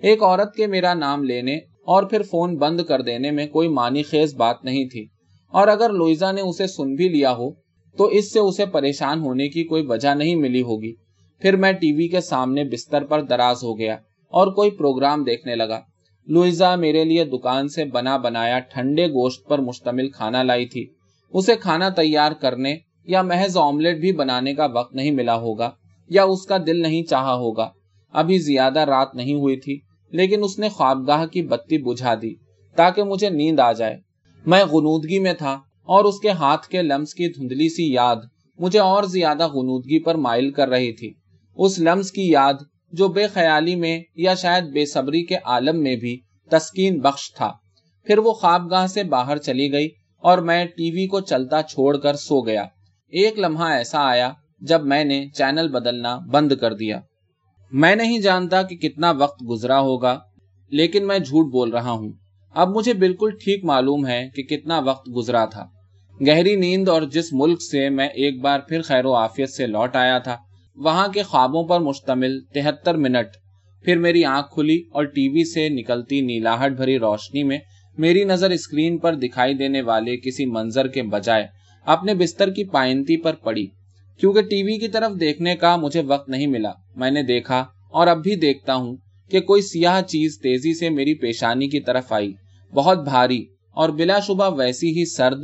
ایک عورت کے میرا نام لینے اور پھر فون بند کر دینے میں کوئی مانی خیز بات نہیں تھی۔ اور اگر لوئزا نے اسے سن بھی لیا ہو، تو اس سے اسے پریشان ہونے کی کوئی وجہ نہیں ملی ہوگی۔ پھر میں ٹی وی کے سامنے بستر پر دراز ہو گیا اور کوئی پروگرام دیکھنے لگا۔ لوئزا میرے لیے دکان سے بنا بنایا ٹھنڈے گوشت پر مشتمل کھانا لائی تھی۔ اسے کھانا تیار کرنے یا محض آملیٹ بھی بنانے کا وقت نہیں ملا ہوگا یا اس کا دل نہیں چاہا ہوگا۔ ابھی زیادہ رات نہیں ہوئی تھی۔ لیکن اس نے خوابگاہ کی بتی بجھا دی تاکہ مجھے نیند آ جائے۔ میں غنودگی میں تھا اور اس کے ہاتھ کے لمس کی دھندلی سی یاد مجھے اور زیادہ غنودگی پر مائل کر رہی تھی۔ اس لمس کی یاد جو بے خیالی میں یا شاید بے صبری کے عالم میں بھی تسکین بخش تھا۔ پھر وہ خوابگاہ سے باہر چلی گئی اور میں ٹی وی کو چلتا چھوڑ کر سو گیا۔ ایک لمحہ ایسا آیا جب میں نے چینل بدلنا بند کر دیا۔ میں نہیں جانتا کہ کتنا وقت گزرا ہوگا، لیکن میں جھوٹ بول رہا ہوں۔ اب مجھے بالکل ٹھیک معلوم ہے کہ کتنا وقت گزرا تھا۔ گہری نیند اور جس ملک سے میں ایک بار پھر خیر و آفیت سے لوٹ آیا تھا، وہاں کے خوابوں پر مشتمل تہتر منٹ۔ پھر میری آنکھ کھلی اور ٹی وی سے نکلتی نیلاہٹ بھری روشنی میں میری نظر اسکرین پر دکھائی دینے والے کسی منظر کے بجائے اپنے بستر کی پائنتی پر پڑی۔ کیونکہ ٹی وی کی طرف دیکھنے کا مجھے وقت نہیں ملا۔ میں نے دیکھا اور اب بھی دیکھتا ہوں کہ کوئی سیاہ چیز تیزی سے میری پیشانی کی طرف آئی۔ بہت بھاری اور بلا شبہ ویسی ہی سرد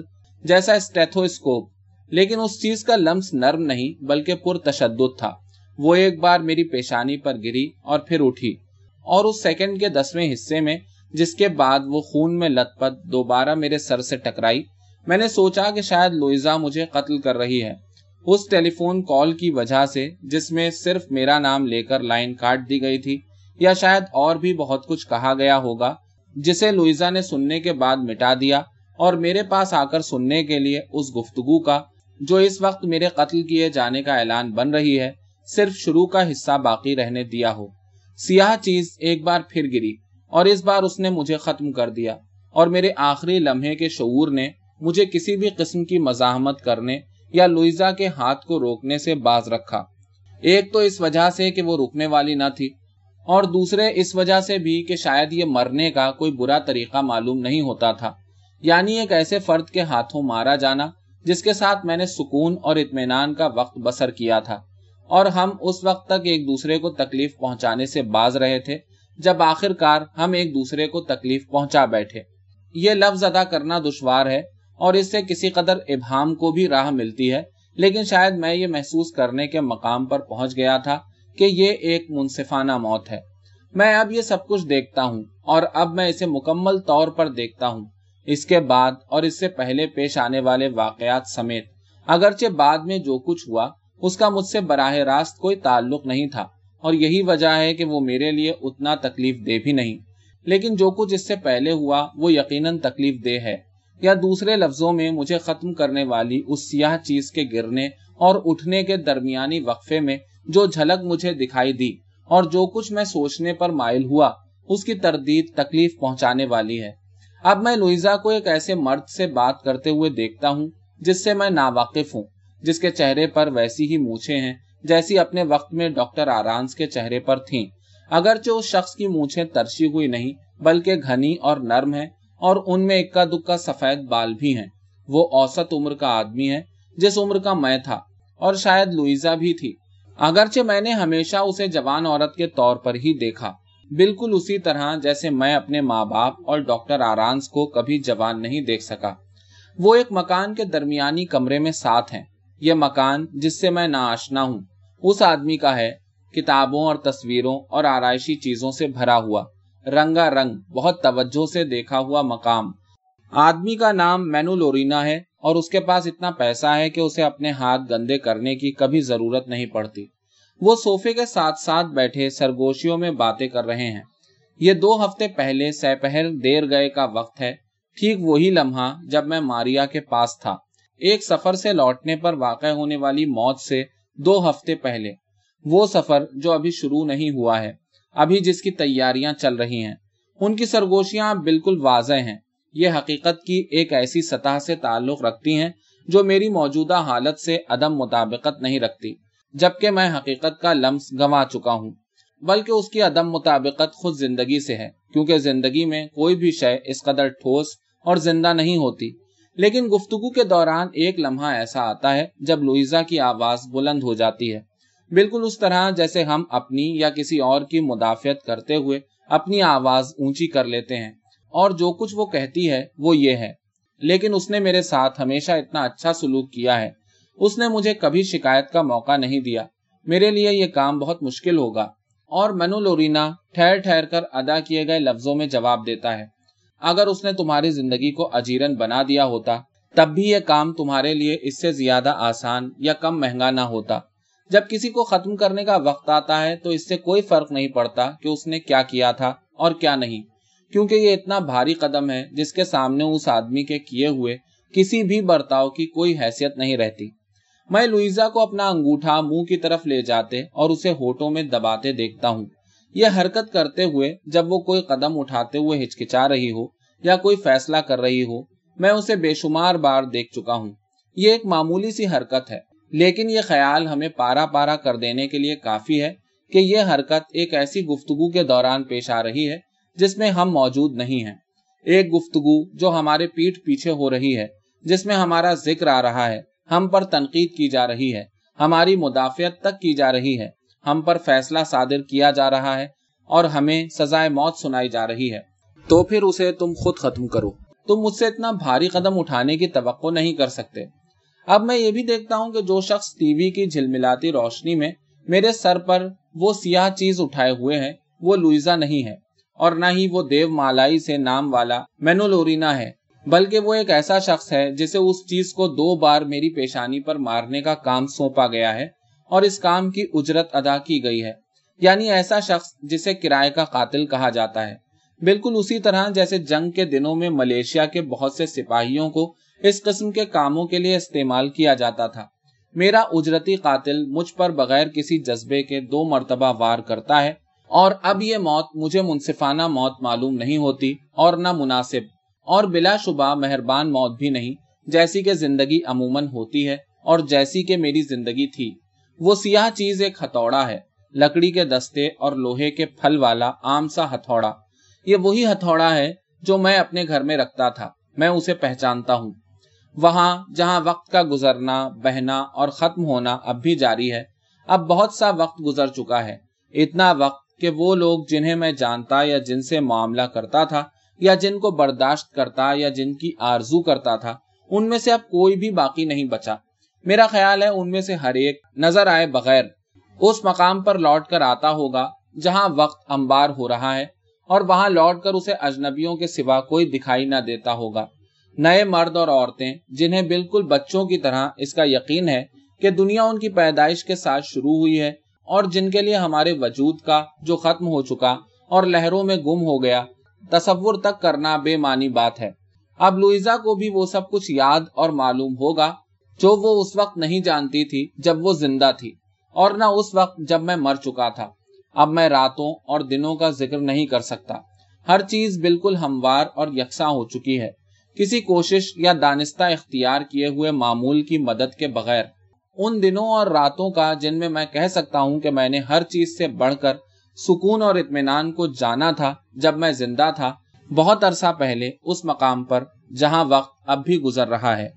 جیسا اسٹیتھوسکوپ۔ لیکن اس چیز کا لمس نرم نہیں، بلکہ پر تشدد تھا۔ وہ ایک بار میری پیشانی پر گری اور پھر اٹھی۔ اور اس سیکنڈ کے دسویں حصے میں، جس کے بعد وہ خون میں لت پت دوبارہ میرے سر سے ٹکرائی۔ میں نے سوچا کہ شاید لوئزا مجھے قتل کر رہی ہے۔ اس ٹیلی فون کال کی وجہ سے جس میں صرف میرا نام لے کر لائن کاٹ دی گئی تھی، یا شاید اور بھی بہت کچھ کہا گیا ہوگا، جسے لوئزا نے سننے کے بعد مٹا دیا اور میرے پاس آ کر سننے کے لیے اس گفتگو کا، جو اس وقت میرے قتل کیے جانے کا اعلان بن رہی ہے، صرف شروع کا حصہ باقی رہنے دیا ہو۔ سیاہ چیز ایک بار پھر گری اور اس بار اس نے مجھے ختم کر دیا اور میرے آخری لمحے کے شعور نے مجھے کسی بھی قسم کی مزاحمت کرنے یا لوئزا کے ہاتھ کو روکنے سے باز رکھا۔ ایک تو اس وجہ سے کہ وہ رکنے والی نہ تھی، اور دوسرے اس وجہ سے بھی کہ شاید یہ مرنے کا کوئی برا طریقہ معلوم نہیں ہوتا تھا۔ یعنی ایک ایسے فرد کے ہاتھوں مارا جانا، جس کے ساتھ میں نے سکون اور اطمینان کا وقت بسر کیا تھا۔ اور ہم اس وقت تک ایک دوسرے کو تکلیف پہنچانے سے باز رہے تھے، جب آخر کار ہم ایک دوسرے کو تکلیف پہنچا بیٹھے۔ یہ لفظ ادا کرنا دشوار ہے اور اس سے کسی قدر ابہام کو بھی راہ ملتی ہے۔ لیکن شاید میں یہ محسوس کرنے کے مقام پر پہنچ گیا تھا کہ یہ ایک منصفانہ موت ہے۔ میں اب یہ سب کچھ دیکھتا ہوں اور اب میں اسے مکمل طور پر دیکھتا ہوں۔ اس کے بعد اور اس سے پہلے پیش آنے والے واقعات سمیت، اگرچہ بعد میں جو کچھ ہوا، اس کا مجھ سے براہ راست کوئی تعلق نہیں تھا اور یہی وجہ ہے کہ وہ میرے لیے اتنا تکلیف دے بھی نہیں۔ لیکن جو کچھ اس سے پہلے ہوا، وہ یقیناً تکلیف دہ ہے۔ یا دوسرے لفظوں میں مجھے ختم کرنے والی اس سیاہ چیز کے گرنے اور اٹھنے کے درمیانی وقفے میں جو جھلک مجھے دکھائی دی اور جو کچھ میں سوچنے پر مائل ہوا، اس کی تردید تکلیف پہنچانے والی ہے۔ اب میں لوئزا کو ایک ایسے مرد سے بات کرتے ہوئے دیکھتا ہوں، جس سے میں ناواقف ہوں، جس کے چہرے پر ویسی ہی مونچھے ہیں، جیسی اپنے وقت میں ڈاکٹر آرانس کے چہرے پر تھیں۔ اگرچہ اس شخص کی مونچھیں ترشی ہوئی نہیں، بلکہ گھنی اور نرم ہے اور ان میں اکا دکا سفید بال بھی ہیں۔ وہ اوسط عمر کا آدمی ہے، جس عمر کا میں تھا، اور شاید لوئزا بھی تھی۔ اگرچہ میں نے ہمیشہ اسے جوان عورت کے طور پر ہی دیکھا، بالکل اسی طرح جیسے میں اپنے ماں باپ اور ڈاکٹر آرانس کو کبھی جوان نہیں دیکھ سکا۔ وہ ایک مکان کے درمیانی کمرے میں ساتھ ہیں۔ یہ مکان جس سے میں آشنا ہوں، اس آدمی کا ہے، کتابوں اور تصویروں اور آرائشی چیزوں سے بھرا ہوا۔ رنگا رنگ، بہت توجہ سے دیکھا ہوا مقام۔ آدمی کا نام مینو لورینا ہے اور اس کے پاس اتنا پیسہ ہے کہ اسے اپنے ہاتھ گندے کرنے کی کبھی ضرورت نہیں پڑتی۔ وہ صوفے کے ساتھ ساتھ بیٹھے سرگوشیوں میں باتیں کر رہے ہیں۔ یہ دو ہفتے پہلے سپہر دیر گئے کا وقت ہے۔ ٹھیک وہی لمحہ جب میں ماریا کے پاس تھا۔ ایک سفر سے لوٹنے پر واقع ہونے والی موت سے دو ہفتے پہلے۔ وہ سفر جو ابھی شروع نہیں ہوا ہے۔ ابھی جس کی تیاریاں چل رہی ہیں، ان کی سرگوشیاں بالکل واضح ہیں۔ یہ حقیقت کی ایک ایسی سطح سے تعلق رکھتی ہیں جو میری موجودہ حالت سے عدم مطابقت نہیں رکھتی، جبکہ میں حقیقت کا لمس گنوا چکا ہوں۔ بلکہ اس کی عدم مطابقت خود زندگی سے ہے، کیونکہ زندگی میں کوئی بھی شے اس قدر ٹھوس اور زندہ نہیں ہوتی۔ لیکن گفتگو کے دوران ایک لمحہ ایسا آتا ہے جب لوئزا کی آواز بلند ہو جاتی ہے۔ بالکل اس طرح جیسے ہم اپنی یا کسی اور کی مدافعت کرتے ہوئے اپنی آواز اونچی کر لیتے ہیں۔ اور جو کچھ وہ کہتی ہے وہ یہ ہے۔ لیکن اس نے میرے ساتھ ہمیشہ اتنا اچھا سلوک کیا ہے۔ اس نے مجھے کبھی شکایت کا موقع نہیں دیا۔ میرے لیے یہ کام بہت مشکل ہوگا۔ اور منو لورینا ٹھہر ٹھہر کر ادا کیے گئے لفظوں میں جواب دیتا ہے۔ اگر اس نے تمہاری زندگی کو اجیرن بنا دیا ہوتا، تب بھی یہ کام تمہارے لیے اس سے زیادہ آسان یا کم مہنگا نہ ہوتا۔ جب کسی کو ختم کرنے کا وقت آتا ہے تو اس سے کوئی فرق نہیں پڑتا کہ اس نے کیا کیا تھا اور کیا نہیں، کیونکہ یہ اتنا بھاری قدم ہے جس کے سامنے اس آدمی کے کیے ہوئے کسی بھی برتاؤ کی کوئی حیثیت نہیں رہتی۔ میں لوئزا کو اپنا انگوٹھا منہ کی طرف لے جاتے اور اسے ہوٹوں میں دباتے دیکھتا ہوں۔ یہ حرکت کرتے ہوئے جب وہ کوئی قدم اٹھاتے ہوئے ہچکچا رہی ہو یا کوئی فیصلہ کر رہی ہو، میں اسے بے شمار بار دیکھ چکا ہوں۔ یہ ایک معمولی سی حرکت ہے۔ لیکن یہ خیال ہمیں پارا پارا کر دینے کے لیے کافی ہے کہ یہ حرکت ایک ایسی گفتگو کے دوران پیش آ رہی ہے جس میں ہم موجود نہیں ہیں۔ ایک گفتگو جو ہمارے پیٹ پیچھے ہو رہی ہے، جس میں ہمارا ذکر آ رہا ہے۔ ہم پر تنقید کی جا رہی ہے۔ ہماری مدافعت تک کی جا رہی ہے۔ ہم پر فیصلہ صادر کیا جا رہا ہے اور ہمیں سزائے موت سنائی جا رہی ہے۔ تو پھر اسے تم خود ختم کرو۔ تم مجھ سے اتنا بھاری قدم اٹھانے کی توقع نہیں کر سکتے۔ اب میں یہ بھی دیکھتا ہوں کہ جو شخص ٹی وی کی جھلملاتی روشنی میں میرے سر پر وہ سیاہ چیز اٹھائے ہوئے ہیں، وہ لوئزا نہیں ہے، اور نہ ہی وہ دیو مالائی سے نام والا مینولورینا ہے، بلکہ وہ ایک ایسا شخص ہے جسے اس چیز کو دو بار میری پیشانی پر مارنے کا کام سونپا گیا ہے اور اس کام کی اجرت ادا کی گئی ہے۔ یعنی ایسا شخص جسے کرائے کا قاتل کہا جاتا ہے۔ بالکل اسی طرح جیسے جنگ کے دنوں میں ملیشیا کے بہت سے سپاہیوں کو اس قسم کے کاموں کے لیے استعمال کیا جاتا تھا۔ میرا اجرتی قاتل مجھ پر بغیر کسی جذبے کے دو مرتبہ وار کرتا ہے اور اب یہ موت مجھے منصفانہ موت معلوم نہیں ہوتی اور نہ مناسب اور بلا شبہ مہربان موت بھی نہیں، جیسی کہ زندگی عموماً ہوتی ہے اور جیسی کہ میری زندگی تھی۔ وہ سیاہ چیز ایک ہتھوڑا ہے، لکڑی کے دستے اور لوہے کے پھل والا عام سا ہتھوڑا۔ یہ وہی ہتھوڑا ہے جو میں اپنے گھر میں رکھتا تھا، میں اسے پہچانتا ہوں۔ وہاں جہاں وقت کا گزرنا، بہنا اور ختم ہونا اب بھی جاری ہے، اب بہت سا وقت گزر چکا ہے۔ اتنا وقت کہ وہ لوگ جنہیں میں جانتا یا جن سے معاملہ کرتا تھا یا جن کو برداشت کرتا یا جن کی آرزو کرتا تھا، ان میں سے اب کوئی بھی باقی نہیں بچا۔ میرا خیال ہے ان میں سے ہر ایک نظر آئے بغیر۔ اس مقام پر لوٹ کر آتا ہوگا جہاں وقت امبار ہو رہا ہے اور وہاں لوٹ کر اسے اجنبیوں کے سوا کوئی دکھائی نہ دیتا ہوگا۔ نئے مرد اور عورتیں، جنہیں بالکل بچوں کی طرح اس کا یقین ہے کہ دنیا ان کی پیدائش کے ساتھ شروع ہوئی ہے اور جن کے لیے ہمارے وجود کا جو ختم ہو چکا اور لہروں میں گم ہو گیا، تصور تک کرنا بے معنی بات ہے۔ اب لوئزا کو بھی وہ سب کچھ یاد اور معلوم ہوگا جو وہ اس وقت نہیں جانتی تھی جب وہ زندہ تھی اور نہ اس وقت جب میں مر چکا تھا۔ اب میں راتوں اور دنوں کا ذکر نہیں کر سکتا۔ ہر چیز بالکل ہموار اور یکساں ہو چکی ہے۔ کسی کوشش یا دانستہ اختیار کیے ہوئے معمول کی مدد کے بغیر، ان دنوں اور راتوں کا جن میں میں کہہ سکتا ہوں کہ میں نے ہر چیز سے بڑھ کر سکون اور اطمینان کو جانا تھا جب میں زندہ تھا، بہت عرصہ پہلے اس مقام پر جہاں وقت اب بھی گزر رہا ہے۔